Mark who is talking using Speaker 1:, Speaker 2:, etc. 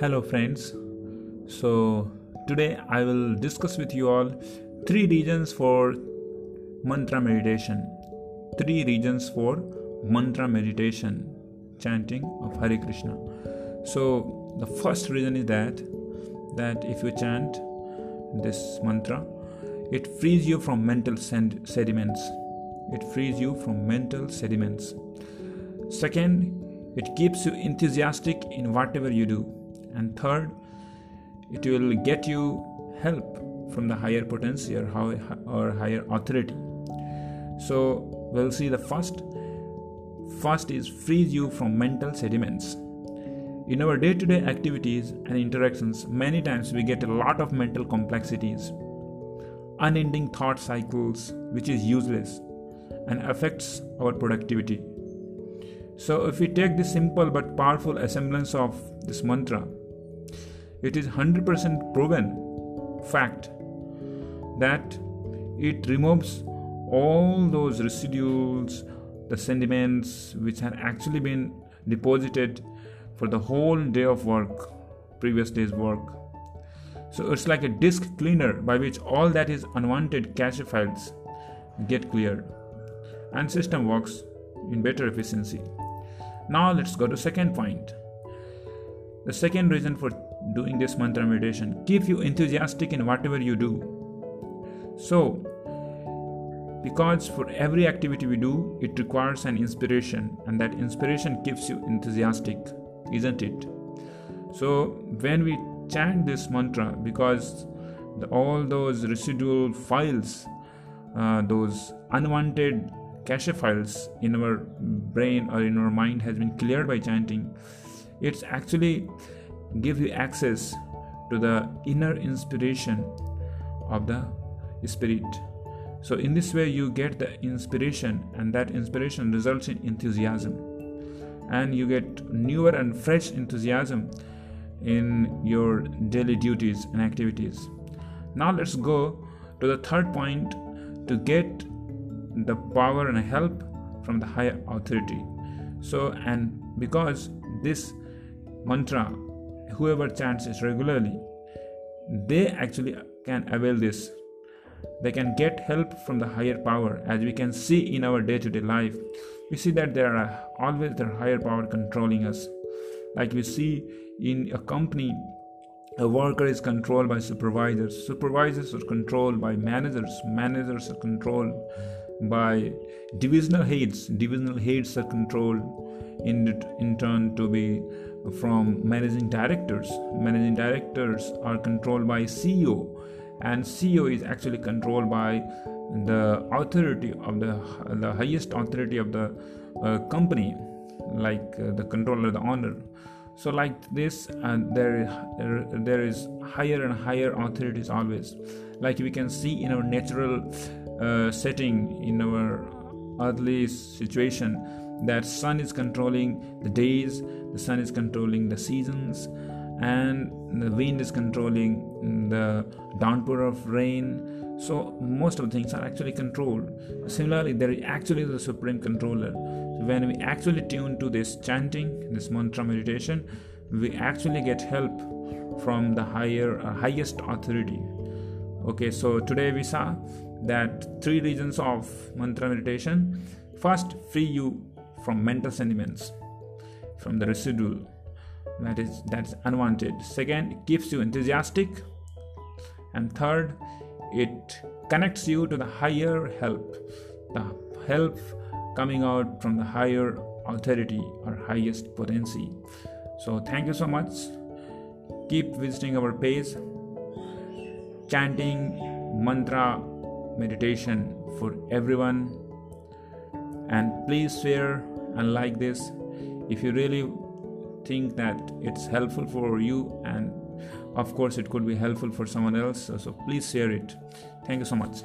Speaker 1: Hello, friends. So, today I will discuss with you all three reasons for mantra meditation. Three reasons for mantra meditation, chanting of Hare Krishna. So, the first reason is that that if you chant this mantra, it frees you from mental sediments. It frees you from mental sediments. Second, it keeps you enthusiastic in whatever you do and third it will get you help from the higher potency or, or higher authority. So we'll see the first. First is frees you from mental sediments. In our day-to-day activities and interactions many times we get a lot of mental complexities unending thought cycles which is useless and affects our productivity. So if we take this simple but powerful assemblance of this mantra it is 100% proven fact that it removes all those residuals, the sentiments which had actually been deposited for the whole day of work, previous day's work. So it's like a disk cleaner by which all that is unwanted cache files get cleared and system works in better efficiency. Now let's go to second point. The second reason for doing this mantra meditation keep you enthusiastic in whatever you do. So because for every activity we do it requires an inspiration and that inspiration keeps you enthusiastic isn't it? So when we chant this mantra because the, all those residual files uh, those unwanted cache files in our brain or in our mind has been cleared by chanting it's actually give you access to the inner inspiration of the spirit. So in this way you get the inspiration and that inspiration results in enthusiasm. And you get newer and fresh enthusiasm in your daily duties and activities. Now let's go to the third point to get the power and help from the higher authority. So and because this mantra whoever chants it regularly, they actually can avail this. They can get help from the higher power, as we can see in our day to day life. We see that there are always the higher power controlling us. Like we see in a company, a worker is controlled by supervisors, supervisors are controlled by managers, managers are controlled by divisional heads, divisional heads are controlled in, in turn to be from managing directors. Managing directors are controlled by CEO, and CEO is actually controlled by the authority of the the highest authority of the uh, company, like uh, the controller, the owner. So, like this, uh, there there is higher and higher authorities always. Like we can see in our natural uh, setting, in our earthly situation, that sun is controlling the days the sun is controlling the seasons and the wind is controlling the downpour of rain. So most of the things are actually controlled. Similarly there is actually the supreme controller. So when we actually tune to this chanting this mantra meditation we actually get help from the higher uh, highest authority. Okay so today we saw that three reasons of mantra meditation. First free you from mental sentiments, from the residual that is that's unwanted. Second, it keeps you enthusiastic, and third, it connects you to the higher help, the help coming out from the higher authority or highest potency. So thank you so much. Keep visiting our page, chanting mantra meditation for everyone and please share and like this if you really think that it's helpful for you and of course it could be helpful for someone else so please share it. Thank you so much